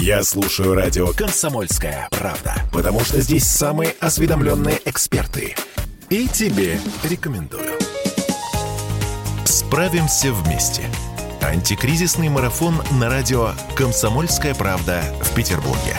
Я слушаю радио «Комсомольская правда», потому что здесь самые осведомленные эксперты. И тебе рекомендую. Справимся вместе. Антикризисный марафон на радио «Комсомольская правда» в Петербурге.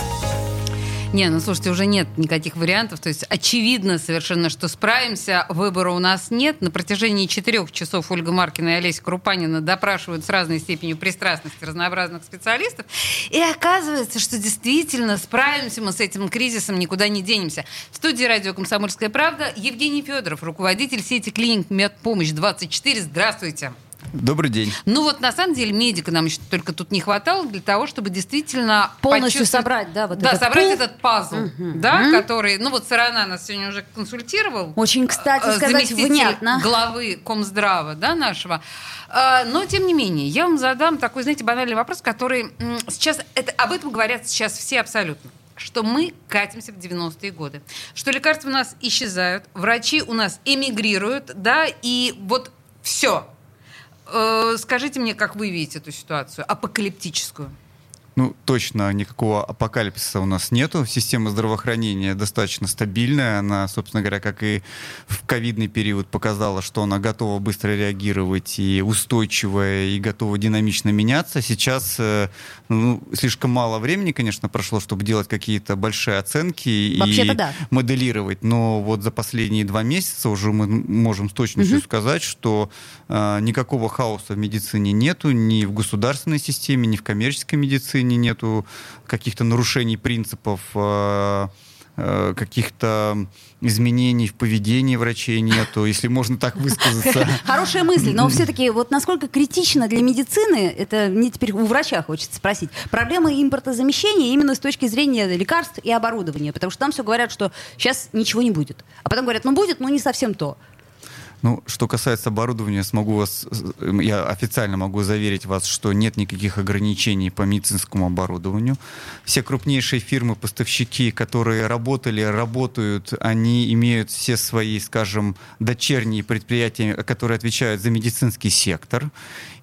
Не, ну слушайте, уже нет никаких вариантов. То есть очевидно совершенно, что справимся. Выбора у нас нет. На протяжении четырех часов Ольга Маркина и Олеся Крупанина допрашивают с разной степенью пристрастности разнообразных специалистов. И оказывается, что действительно справимся мы с этим кризисом, никуда не денемся. В студии радио «Комсомольская правда» Евгений Федоров, руководитель сети клиник «Медпомощь-24». Здравствуйте. Добрый день. Ну вот на самом деле медика нам еще только тут не хватало для того, чтобы действительно полностью собрать, да, вот да, этот собрать пул. этот пазл, угу. да, угу. который, ну вот Сарана нас сегодня уже консультировал. Очень, кстати, э, сказать внятно. главы Комздрава, да, нашего. А, но, тем не менее, я вам задам такой, знаете, банальный вопрос, который сейчас, это, об этом говорят сейчас все абсолютно что мы катимся в 90-е годы, что лекарства у нас исчезают, врачи у нас эмигрируют, да, и вот все, скажите мне, как вы видите эту ситуацию, апокалиптическую? Ну, точно никакого апокалипсиса у нас нету. Система здравоохранения достаточно стабильная. Она, собственно говоря, как и в ковидный период показала, что она готова быстро реагировать и устойчивая, и готова динамично меняться. Сейчас э, ну, слишком мало времени, конечно, прошло, чтобы делать какие-то большие оценки и да. моделировать. Но вот за последние два месяца уже мы можем с точностью угу. сказать, что э, никакого хаоса в медицине нету ни в государственной системе, ни в коммерческой медицине медицине нету каких-то нарушений принципов, э, э, каких-то изменений в поведении врачей нету, если можно так высказаться. Хорошая мысль, но все-таки вот насколько критично для медицины, это мне теперь у врача хочется спросить, проблема импортозамещения именно с точки зрения лекарств и оборудования, потому что там все говорят, что сейчас ничего не будет. А потом говорят, ну будет, но не совсем то. Ну, что касается оборудования, смогу вас, я официально могу заверить вас, что нет никаких ограничений по медицинскому оборудованию. Все крупнейшие фирмы-поставщики, которые работали, работают, они имеют все свои, скажем, дочерние предприятия, которые отвечают за медицинский сектор.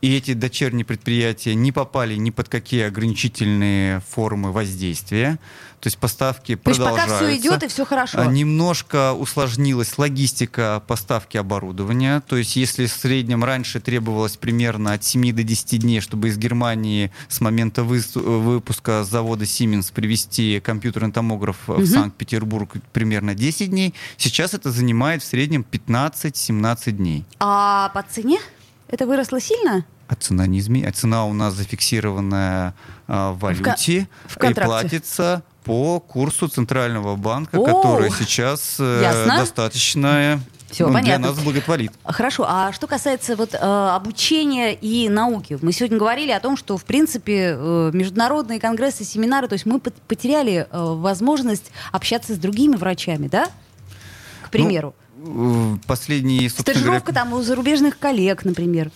И эти дочерние предприятия не попали ни под какие ограничительные формы воздействия. То есть поставки То продолжаются. Есть пока все идет и все хорошо. А, немножко усложнилась логистика поставки оборудования. То есть если в среднем раньше требовалось примерно от 7 до 10 дней, чтобы из Германии с момента выпуска завода Siemens привезти компьютерный томограф угу. в Санкт-Петербург примерно 10 дней, сейчас это занимает в среднем 15-17 дней. А по цене это выросло сильно? А цена не изменилась. Цена у нас зафиксированная а, в валюте в, в и платится по курсу Центрального банка, О, который сейчас э, достаточно все, ну, понятно. для нас благотворит. Хорошо. А что касается вот, э, обучения и науки? Мы сегодня говорили о том, что, в принципе, э, международные конгрессы, семинары, то есть мы потеряли э, возможность общаться с другими врачами, да? К примеру. Ну, последние... Стажировка говоря... там у зарубежных коллег, например.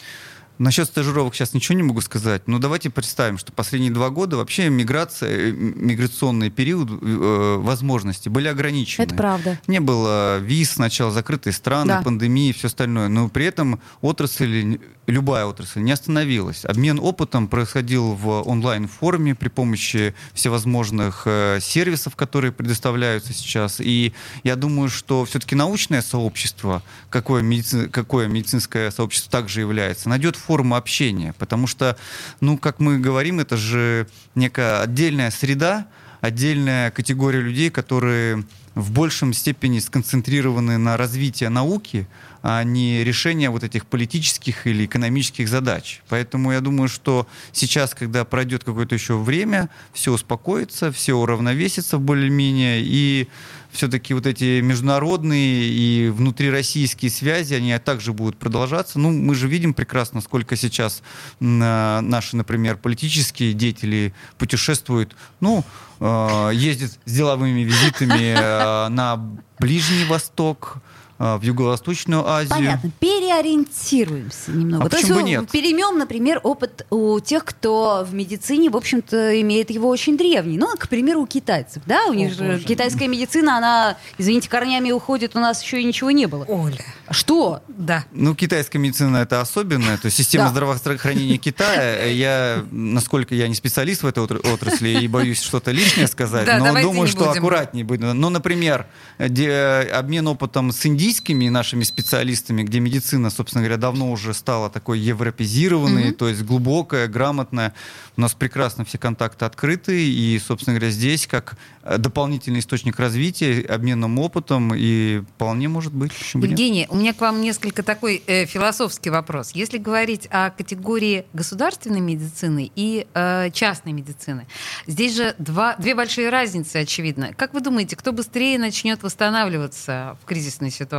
Насчет стажировок сейчас ничего не могу сказать, но давайте представим, что последние два года вообще миграция, э, миграционный период, э, возможности были ограничены. Это правда. Не было виз, сначала закрытые страны, да. пандемии и все остальное, но при этом отрасль любая отрасль не остановилась. Обмен опытом происходил в онлайн-форме при помощи всевозможных э, сервисов, которые предоставляются сейчас. И я думаю, что все-таки научное сообщество, какое, медици... какое медицинское сообщество также является, найдет форму общения. Потому что, ну, как мы говорим, это же некая отдельная среда, отдельная категория людей, которые в большем степени сконцентрированы на развитии науки, а не решение вот этих политических или экономических задач. Поэтому я думаю, что сейчас, когда пройдет какое-то еще время, все успокоится, все уравновесится более-менее, и все-таки вот эти международные и внутрироссийские связи, они также будут продолжаться. Ну, мы же видим прекрасно, сколько сейчас наши, например, политические деятели путешествуют, ну, э, ездят с деловыми визитами э, на Ближний Восток, в Юго-Восточную Азию. Понятно. переориентируемся немного. А То почему есть бы нет? переймем, например, опыт у тех, кто в медицине, в общем-то, имеет его очень древний. Ну, к примеру, у китайцев, да? У них же китайская медицина, она, извините, корнями уходит, у нас еще и ничего не было. Оля. Что? Да. Ну, китайская медицина это особенная, то есть система Да. здравоохранения Китая, я, насколько я не специалист в этой отр- отрасли и боюсь что-то лишнее сказать, Да, но думаю, что будем. аккуратнее будет. Ну, например, где обмен опытом с индийскими нашими специалистами, где медицина, собственно говоря, давно уже стала такой европезированной, то есть глубокая, грамотная. У нас прекрасно все контакты открыты, и, собственно говоря, здесь как э, дополнительный источник развития, обменом опытом, и вполне может быть. бы нет. Евгений, у меня к вам несколько такой э, философский вопрос. Если говорить о категории государственной медицины и э, частной медицины, здесь же два, две большие разницы, очевидно. Как вы думаете, кто быстрее начнет восстанавливаться в кризисной ситуации?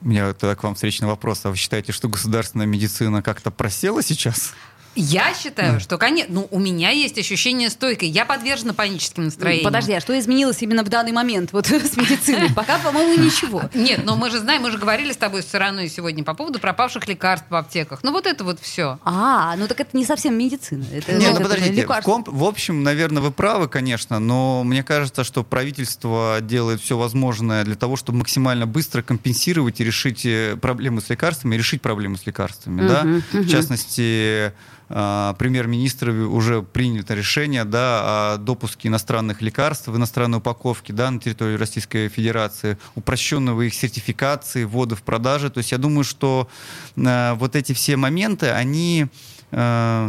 У меня тогда к вам встречный вопрос. А вы считаете, что государственная медицина как-то просела сейчас? Я считаю, что, конечно, ну, у меня есть ощущение стойкой. Я подвержена паническим настроениям. Подожди, а что изменилось именно в данный момент вот с медициной? Пока, по-моему, ничего. Нет, но мы же знаем, мы же говорили с тобой с Сараной сегодня по поводу пропавших лекарств в аптеках. Ну, вот это вот все. А, ну так это не совсем медицина. Это, Не, это ну подождите, в, лекарство. комп- в общем, наверное, вы правы, конечно, но мне кажется, что правительство делает все возможное для того, чтобы максимально быстро компенсировать и решить э, проблемы с лекарствами, и решить проблемы с лекарствами, да. В частности, а, премьер-министр уже принял это решение, да, о допуске иностранных лекарств в иностранной упаковке, да, на территории Российской Федерации, упрощенного их сертификации, ввода в продажи. То есть я думаю, что э, вот эти все моменты, они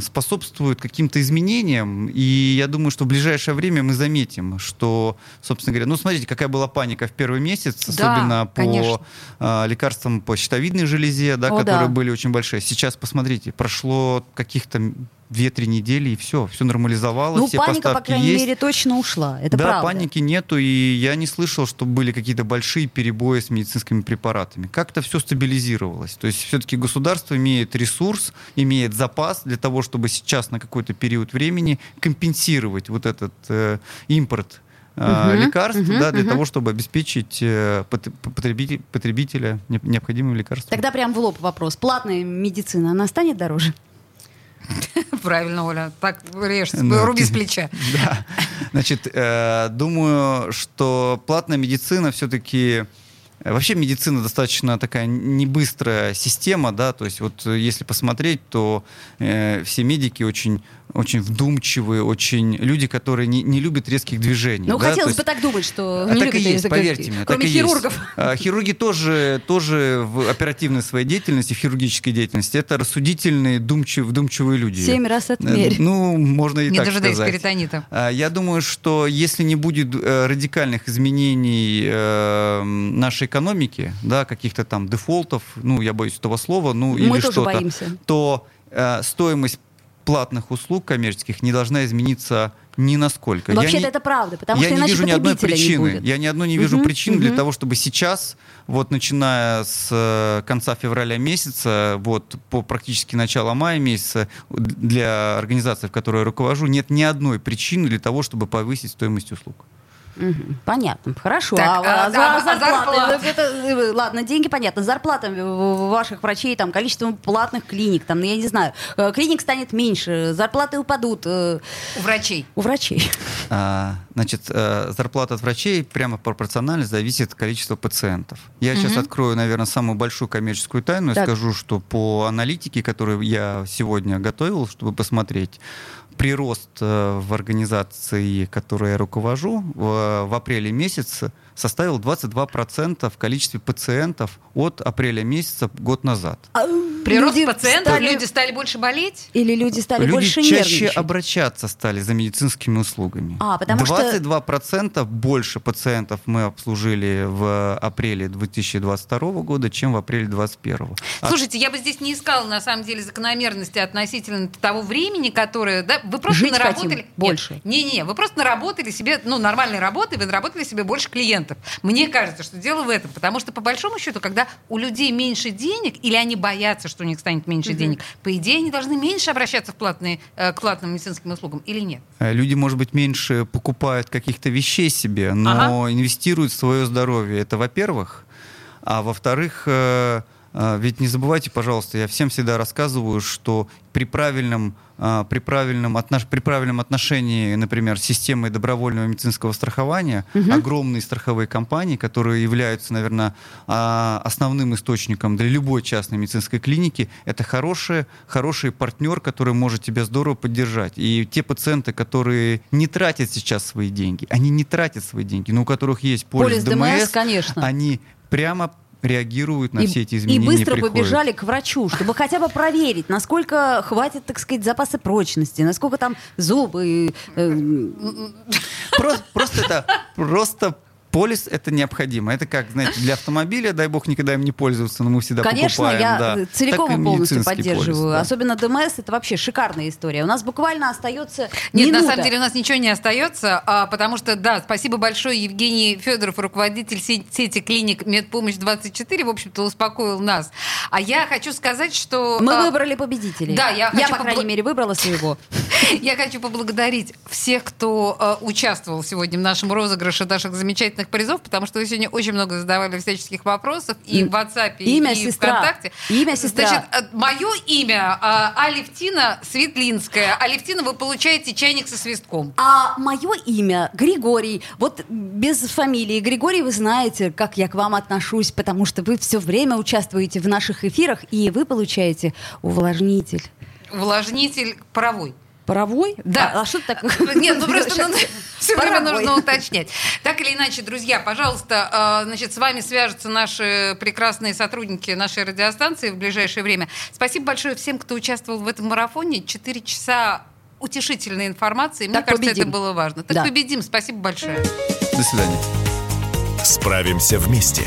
способствуют каким-то изменениям, и я думаю, что в ближайшее время мы заметим, что, собственно говоря, ну смотрите, какая была паника в первый месяц, Да, особенно по конечно. э, лекарствам по щитовидной железе, да, О, которые да. были очень большие. Сейчас посмотрите, прошло каких-то 2-3 недели, и все, все нормализовалось, Ну, все паника, по поставки крайней есть. мере, точно ушла. Это да, правда. паники нету, и я не слышал, что были какие-то большие перебои с медицинскими препаратами. Как-то все стабилизировалось. То есть все-таки государство имеет ресурс, имеет запас для того, чтобы сейчас на какой-то период времени компенсировать вот этот э, импорт Мгм, лекарств, мгм, да, для мгм. того, чтобы обеспечить э, пот- потребителя, потребителя не- необходимыми лекарствами. Тогда прям в лоб вопрос. Платная медицина, она станет дороже? Правильно, Оля. Так режь, Ну, руби с плеча. Да. Значит, э, думаю, что платная медицина все-таки Вообще медицина достаточно такая не быстрая система, да, то есть вот э, если посмотреть, то э, все медики очень, очень вдумчивые, очень люди, которые не, не любят резких движений. Ну, да, то хотелось есть- бы так думать, что а не так и любят есть, язык- поверьте мне. Кроме так и есть. хирургов. А, Хирурги тоже, тоже в оперативной своей деятельности, в хирургической деятельности, это рассудительные, думчив- вдумчивые люди. Семь раз Э, отмерь. Ну, можно и Не так дожидаясь сказать. перитонита. А, Я думаю, что если не будет э, радикальных изменений э, нашей экономики, да, каких-то там дефолтов, ну, я боюсь этого слова, ну, Мы или что-то, то э, стоимость платных услуг коммерческих не должна измениться ни насколько. Я Вообще-то не- это правда, потому я что не иначе вижу ни одной не причины. будет. я ни одной не вижу Мгм, причин для мгм. того, чтобы сейчас, вот начиная с э, конца февраля месяца, вот по практически начало мая месяца, для организации, в которой я руковожу, нет ни одной причины для того, чтобы повысить стоимость услуг. Мгм, Понятно, хорошо. Так, а, а- а за- а- зарплаты? э, ладно, деньги понятно. Зарплата ваших врачей, там, количество платных клиник, там, я не знаю, э, клиник станет меньше, зарплаты упадут э, У врачей. у врачей. А, Значит, зарплата от врачей прямо пропорционально зависит от количества пациентов. Я сейчас Мгм. открою, наверное, самую большую коммерческую тайну и Так. скажу, что по аналитике, которую я сегодня готовил, чтобы посмотреть, прирост э, в организации, которой я руковожу, в, в апреле месяце составил 22% в количестве пациентов от апреля месяца год назад. А, Прирост люди пациентов, стали- люди стали больше болеть? Или люди стали Люди больше чаще нервничать? обращаться стали за медицинскими услугами. А, потому что- 22% больше пациентов мы обслужили в апреле 2022 года, чем в апреле 2021. А Слушайте, я бы здесь не искала, на самом деле, закономерности относительно того времени, которое... Да, вы просто Жить наработали... хотим больше. Не-не, вы просто наработали себе, ну, нормальной работы, вы наработали себе больше клиентов. Мне кажется, что дело в этом, потому что, по большому счету, когда у людей меньше денег, или они боятся, что у них станет меньше денег, по идее, они должны меньше обращаться в платные, э, к платным медицинским услугам, или нет? Э, Люди, может быть, меньше покупают каких-то вещей себе, но Ага. инвестируют в свое здоровье. Это во-первых. А во-вторых, э, ведь не забывайте, пожалуйста, я всем всегда рассказываю, что при правильном а, при правильном, отнош... при правильном отношении, например, с системой добровольного медицинского страхования, угу. огромные страховые компании, которые являются, наверное, а, основным источником для любой частной медицинской клиники, это хороший, хороший партнер, который может тебя здорово поддержать. И те пациенты, которые не тратят сейчас свои деньги, они не тратят свои деньги, но у которых есть полис, полис ДМС, ДМС конечно. они прямо реагируют на и, все эти изменения. И быстро приходят. побежали к врачу, чтобы хотя бы проверить, насколько хватит, так сказать, запасы прочности, насколько там зубы. Э, просто, просто это просто полис это необходимо. Это как, знаете, для автомобиля, дай бог никогда им не пользоваться, но мы всегда Конечно, покупаем. я да. целиком и полностью поддерживаю. Полис, да. Особенно ДМС, это вообще шикарная история. У нас буквально остается Нет, минута. на самом деле у нас ничего не остается, а, потому что, да, спасибо большое Евгений Федоров, руководитель сети клиник Медпомощь-24, в общем-то, успокоил нас. А я хочу сказать, что... Мы а, выбрали победителей. Да, я, я по крайней мере, выбрала своего. Я хочу поблагодарить всех, кто э, участвовал сегодня в нашем розыгрыше наших замечательных призов, потому что вы сегодня очень много задавали всяческих вопросов и в WhatsApp, имя и сестра. ВКонтакте. Имя сестра. Значит, э, мое имя э, Алевтина Светлинская. Алевтина, вы получаете чайник со свистком. А мое имя Григорий. Вот без фамилии Григорий вы знаете, как я к вам отношусь, потому что вы все время участвуете в наших эфирах, и вы получаете увлажнитель. Увлажнитель паровой. Паровой? Да. А, а что такое? Нет, ну просто ну, все время нужно уточнять. Так или иначе, друзья, пожалуйста, а, значит, с вами свяжутся наши прекрасные сотрудники нашей радиостанции в ближайшее время. Спасибо большое всем, кто участвовал в этом марафоне. Четыре часа утешительной информации. Мне так кажется, победим. это было важно. Так да. победим. Спасибо большое. До свидания. Справимся вместе.